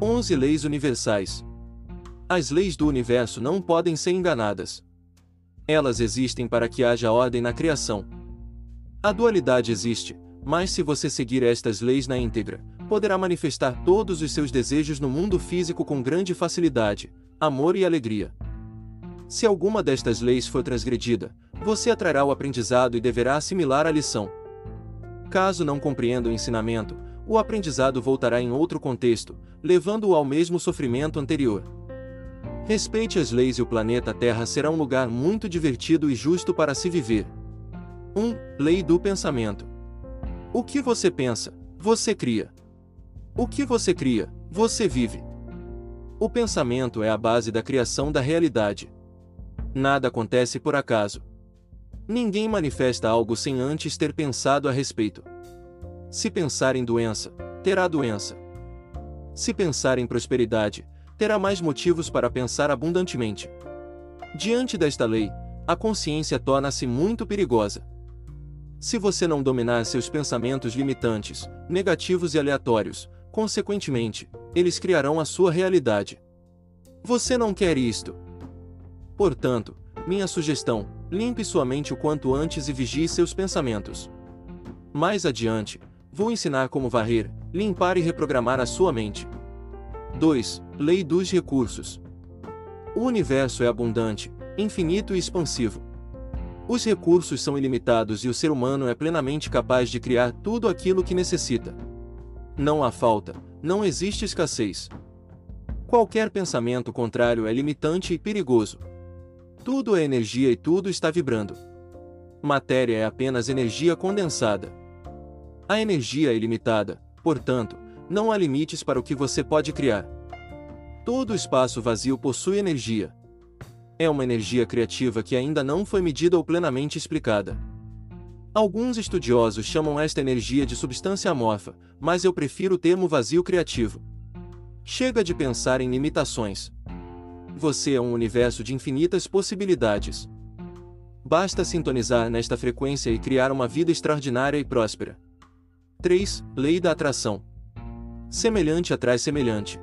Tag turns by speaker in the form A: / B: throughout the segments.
A: 11 Leis Universais. As leis do universo não podem ser enganadas. Elas existem para que haja ordem na criação. A dualidade existe, mas se você seguir estas leis na íntegra, poderá manifestar todos os seus desejos no mundo físico com grande facilidade, amor e alegria. Se alguma destas leis for transgredida, você atrará o aprendizado e deverá assimilar a lição. Caso não compreenda o ensinamento, o aprendizado voltará em outro contexto, levando-o ao mesmo sofrimento anterior. Respeite as leis e o planeta Terra será um lugar muito divertido e justo para se viver. 1. Lei do pensamento. O que você pensa, você cria. O que você cria, você vive. O pensamento é a base da criação da realidade. Nada acontece por acaso. Ninguém manifesta algo sem antes ter pensado a respeito. Se pensar em doença, terá doença. Se pensar em prosperidade, terá mais motivos para pensar abundantemente. Diante desta lei, a consciência torna-se muito perigosa. Se você não dominar seus pensamentos limitantes, negativos e aleatórios, consequentemente, eles criarão a sua realidade. Você não quer isto. Portanto, minha sugestão: limpe sua mente o quanto antes e vigie seus pensamentos. Mais adiante, vou ensinar como varrer, limpar e reprogramar a sua mente. 2. Lei dos recursos. O universo é abundante, infinito e expansivo. Os recursos são ilimitados e o ser humano é plenamente capaz de criar tudo aquilo que necessita. Não há falta, não existe escassez. Qualquer pensamento contrário é limitante e perigoso. Tudo é energia e tudo está vibrando. Matéria é apenas energia condensada. A energia é ilimitada, portanto, não há limites para o que você pode criar. Todo espaço vazio possui energia. É uma energia criativa que ainda não foi medida ou plenamente explicada. Alguns estudiosos chamam esta energia de substância amorfa, mas eu prefiro o termo vazio criativo. Chega de pensar em limitações. Você é um universo de infinitas possibilidades. Basta sintonizar nesta frequência e criar uma vida extraordinária e próspera. 3. Lei da atração. Semelhante atrai semelhante.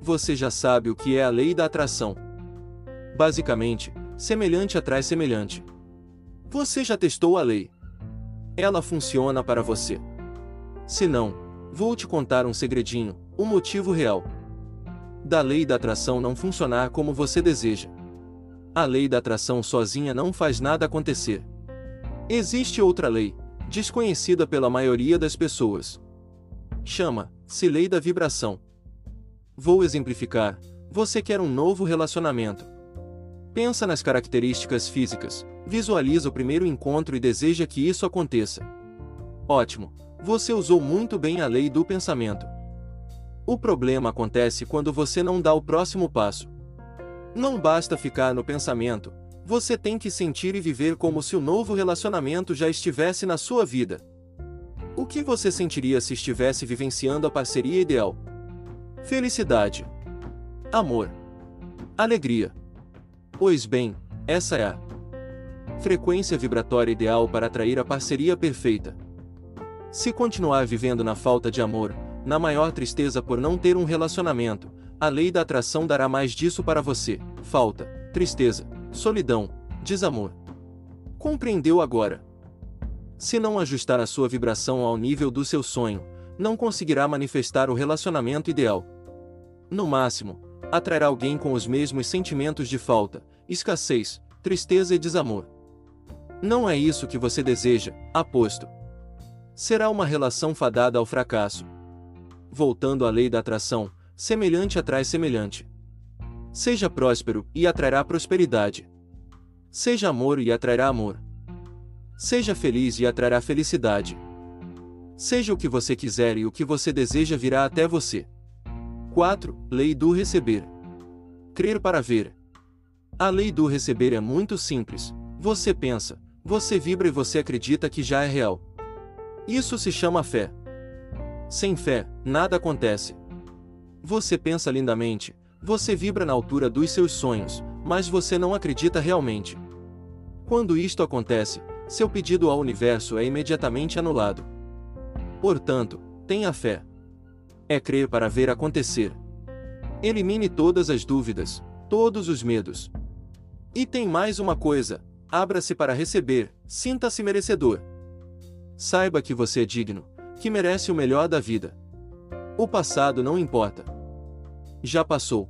A: Você já sabe o que é a lei da atração. Basicamente, semelhante atrai semelhante. Você já testou a lei? ela funciona para você. Se não, vou te contar um segredinho, o um motivo real. Da lei da atração não funcionar como você deseja. A lei da atração sozinha não faz nada acontecer. Existe outra lei, desconhecida pela maioria das pessoas. Chama-se lei da vibração. Vou exemplificar. Você quer um novo relacionamento. Pensa nas características físicas, Visualiza o primeiro encontro e deseja que isso aconteça. Ótimo! Você usou muito bem a lei do pensamento. O problema acontece quando você não dá o próximo passo. Não basta ficar no pensamento, você tem que sentir e viver como se o novo relacionamento já estivesse na sua vida. O que você sentiria se estivesse vivenciando a parceria ideal? Felicidade. Amor. Alegria. Pois bem, essa é a frequência vibratória ideal para atrair a parceria perfeita. Se continuar vivendo na falta de amor, na maior tristeza por não ter um relacionamento, a lei da atração dará mais disso para você: falta, tristeza, solidão, desamor. Compreendeu agora? Se não ajustar a sua vibração ao nível do seu sonho, não conseguirá manifestar o relacionamento ideal. No máximo, atrairá alguém com os mesmos sentimentos de falta, escassez, tristeza e desamor. Não é isso que você deseja, aposto. Será uma relação fadada ao fracasso. Voltando à lei da atração, semelhante atrai semelhante. Seja próspero e atrairá prosperidade. Seja amor e atrairá amor. Seja feliz e atrairá felicidade. Seja o que você quiser e o que você deseja virá até você. 4. Lei do receber. Crer para ver. A lei do receber é muito simples. Você pensa, você vibra e você acredita que já é real. Isso se chama fé. Sem fé, nada acontece. Você pensa lindamente, você vibra na altura dos seus sonhos, mas você não acredita realmente. Quando isto acontece, seu pedido ao universo é imediatamente anulado. Portanto, tenha fé. É crer para ver acontecer. Elimine todas as dúvidas, todos os medos. E tem mais uma coisa: abra-se para receber, sinta-se merecedor. Saiba que você é digno, que merece o melhor da vida. O passado não importa. Já passou.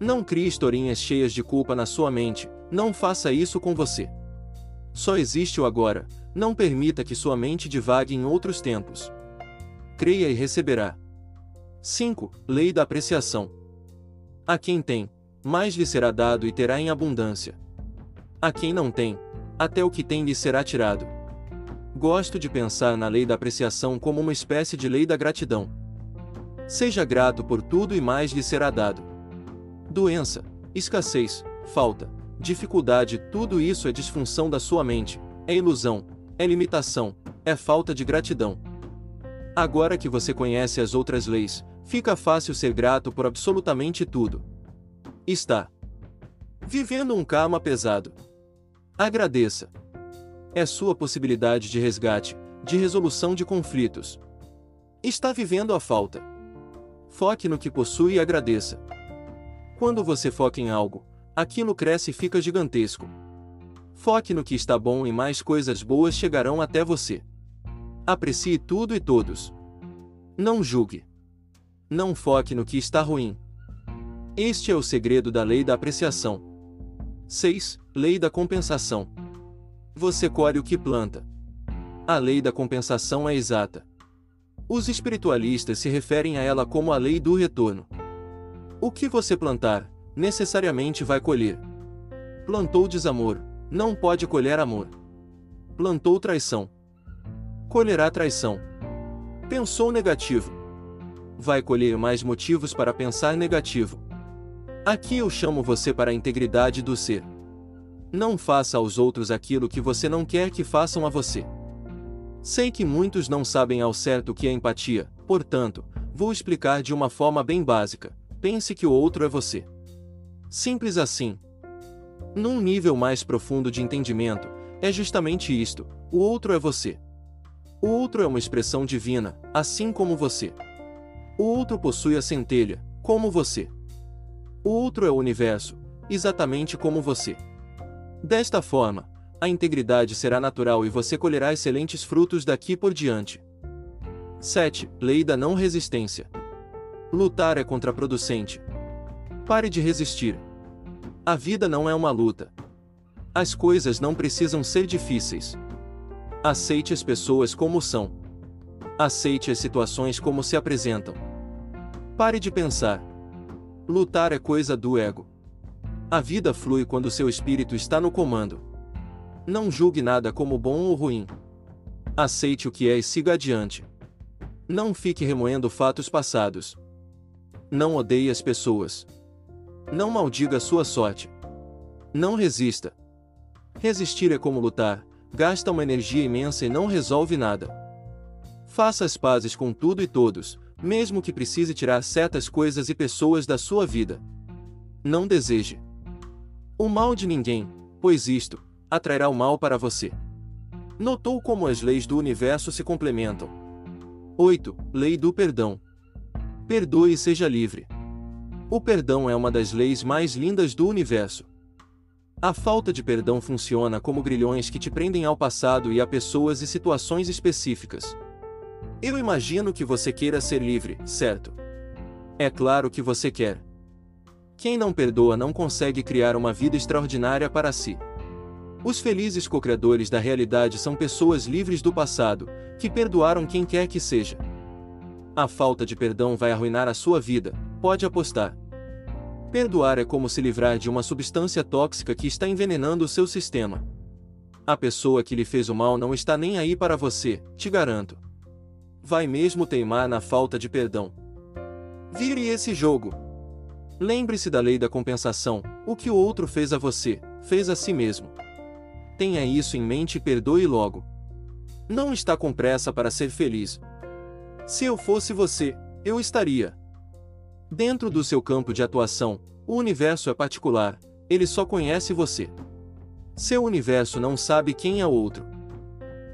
A: Não crie historinhas cheias de culpa na sua mente, não faça isso com você. Só existe o agora, não permita que sua mente divague em outros tempos. Creia e receberá. 5. Lei da apreciação. A quem tem, mais lhe será dado e terá em abundância. A quem não tem, até o que tem lhe será tirado. Gosto de pensar na lei da apreciação como uma espécie de lei da gratidão. Seja grato por tudo e mais lhe será dado. Doença, escassez, falta, dificuldade, tudo isso é disfunção da sua mente, é ilusão, é limitação, é falta de gratidão. Agora que você conhece as outras leis, fica fácil ser grato por absolutamente tudo. Está vivendo um karma pesado. Agradeça. É sua possibilidade de resgate, de resolução de conflitos. Está vivendo a falta. Foque no que possui e agradeça. Quando você foca em algo, aquilo cresce e fica gigantesco. Foque no que está bom e mais coisas boas chegarão até você. Aprecie tudo e todos. Não julgue. Não foque no que está ruim. Este é o segredo da lei da apreciação. 6. Lei da compensação. Você colhe o que planta. A lei da compensação é exata. Os espiritualistas se referem a ela como a lei do retorno. O que você plantar, necessariamente vai colher. Plantou desamor, não pode colher amor. Plantou traição, colherá traição. Pensou negativo, vai colher mais motivos para pensar negativo. Aqui eu chamo você para a integridade do ser. Não faça aos outros aquilo que você não quer que façam a você. Sei que muitos não sabem ao certo o que é empatia, portanto, vou explicar de uma forma bem básica pense que o outro é você. Simples assim. Num nível mais profundo de entendimento, é justamente isto: o outro é você. O outro é uma expressão divina, assim como você. O outro possui a centelha, como você. O outro é o universo, exatamente como você. Desta forma, a integridade será natural e você colherá excelentes frutos daqui por diante. 7. Lei da não resistência. Lutar é contraproducente. Pare de resistir. A vida não é uma luta. As coisas não precisam ser difíceis. Aceite as pessoas como são. Aceite as situações como se apresentam. Pare de pensar. Lutar é coisa do ego. A vida flui quando seu espírito está no comando. Não julgue nada como bom ou ruim. Aceite o que é e siga adiante. Não fique remoendo fatos passados. Não odeie as pessoas. Não maldiga sua sorte. Não resista. Resistir é como lutar, gasta uma energia imensa e não resolve nada. Faça as pazes com tudo e todos, mesmo que precise tirar certas coisas e pessoas da sua vida. Não deseje o mal de ninguém, pois isto atrairá o mal para você. Notou como as leis do universo se complementam. 8. Lei do perdão. Perdoe e seja livre. O perdão é uma das leis mais lindas do universo. A falta de perdão funciona como grilhões que te prendem ao passado e a pessoas e situações específicas. Eu imagino que você queira ser livre, certo? É claro que você quer. Quem não perdoa não consegue criar uma vida extraordinária para si. Os felizes co-criadores da realidade são pessoas livres do passado, que perdoaram quem quer que seja. A falta de perdão vai arruinar a sua vida, pode apostar. Perdoar é como se livrar de uma substância tóxica que está envenenando o seu sistema. A pessoa que lhe fez o mal não está nem aí para você, te garanto. Vai mesmo teimar na falta de perdão. Vire esse jogo. Lembre-se da lei da compensação: o que o outro fez a você, fez a si mesmo. Tenha isso em mente e perdoe logo. Não está com pressa para ser feliz, se eu fosse você, eu estaria. Dentro do seu campo de atuação, o universo é particular, ele só conhece você. Seu universo não sabe quem é o outro.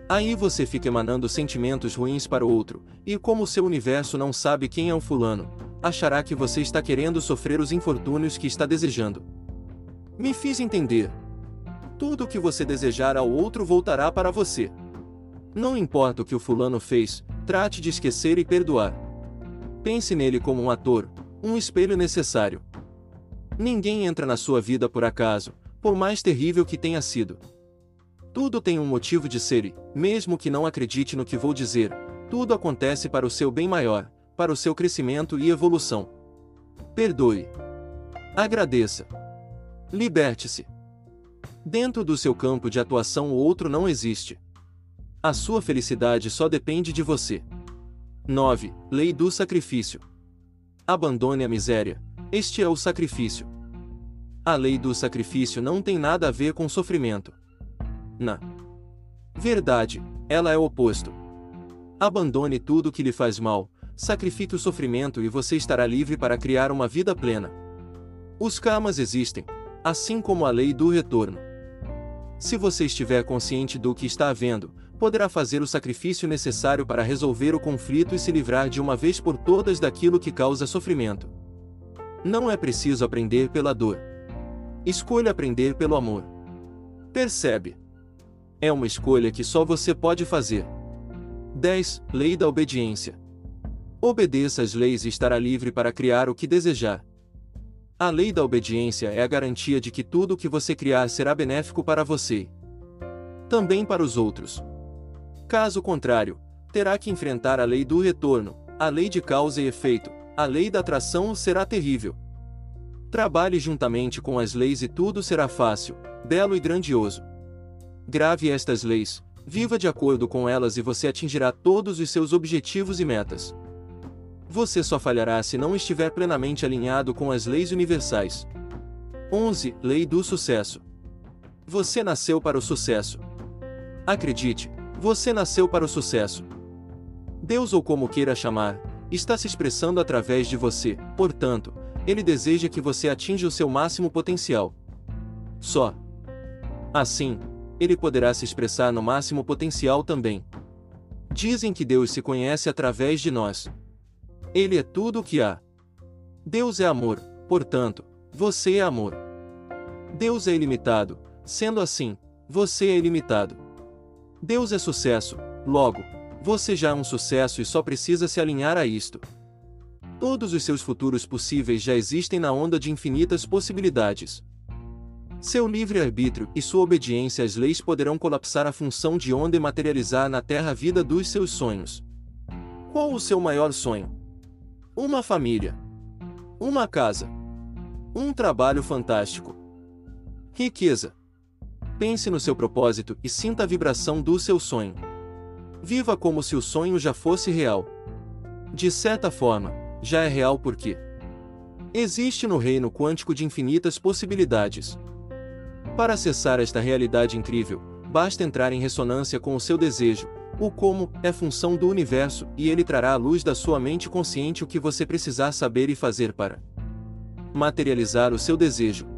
A: Aí você fica emanando sentimentos ruins para o outro, e como seu universo não sabe quem é o fulano, achará que você está querendo sofrer os infortúnios que está desejando. Me fiz entender. Tudo o que você desejar ao outro voltará para você. Não importa o que o fulano fez, trate de esquecer e perdoar. Pense nele como um ator, um espelho necessário. Ninguém entra na sua vida por acaso, por mais terrível que tenha sido. Tudo tem um motivo de ser e, mesmo que não acredite no que vou dizer, tudo acontece para o seu bem maior, para o seu crescimento e evolução. Perdoe. Agradeça. Liberte-se. Dentro do seu campo de atuação o outro não existe. A sua felicidade só depende de você. 9. Lei do sacrifício. Abandone a miséria. Este é o sacrifício. A lei do sacrifício não tem nada a ver com sofrimento. Na verdade, ela é o oposto. Abandone tudo que lhe faz mal, sacrifique o sofrimento e você estará livre para criar uma vida plena. Os karmas existem, assim como a lei do retorno. Se você estiver consciente do que está havendo, poderá fazer o sacrifício necessário para resolver o conflito e se livrar de uma vez por todas daquilo que causa sofrimento. Não é preciso aprender pela dor. Escolha aprender pelo amor. Percebe? É uma escolha que só você pode fazer. 10. Lei da obediência. Obedeça às leis e estará livre para criar o que desejar. A lei da obediência é a garantia de que tudo o que você criar será benéfico para você. Também para os outros. Caso contrário, terá que enfrentar a lei do retorno, a lei de causa e efeito, a lei da atração será terrível. Trabalhe juntamente com as leis e tudo será fácil, belo e grandioso. Grave estas leis, viva de acordo com elas e você atingirá todos os seus objetivos e metas. Você só falhará se não estiver plenamente alinhado com as leis universais. 11. Lei do sucesso. Você nasceu para o sucesso. Acredite, você nasceu para o sucesso. Deus, ou como queira chamar, está se expressando através de você, portanto, ele deseja que você atinja o seu máximo potencial. Só. Assim, ele poderá se expressar no máximo potencial também. Dizem que Deus se conhece através de nós. Ele é tudo o que há. Deus é amor, portanto, você é amor. Deus é ilimitado, sendo assim, você é ilimitado. Deus é sucesso, logo, você já é um sucesso e só precisa se alinhar a isto. Todos os seus futuros possíveis já existem na onda de infinitas possibilidades. Seu livre-arbítrio e sua obediência às leis poderão colapsar a função de onda e materializar na Terra a vida dos seus sonhos. Qual o seu maior sonho? Uma família. Uma casa. Um trabalho fantástico. Riqueza. Pense no seu propósito e sinta a vibração do seu sonho. Viva como se o sonho já fosse real. De certa forma, já é real porque existe no reino quântico de infinitas possibilidades. Para acessar esta realidade incrível, basta entrar em ressonância com o seu desejo. O como é função do universo e ele trará à luz da sua mente consciente o que você precisar saber e fazer para materializar o seu desejo.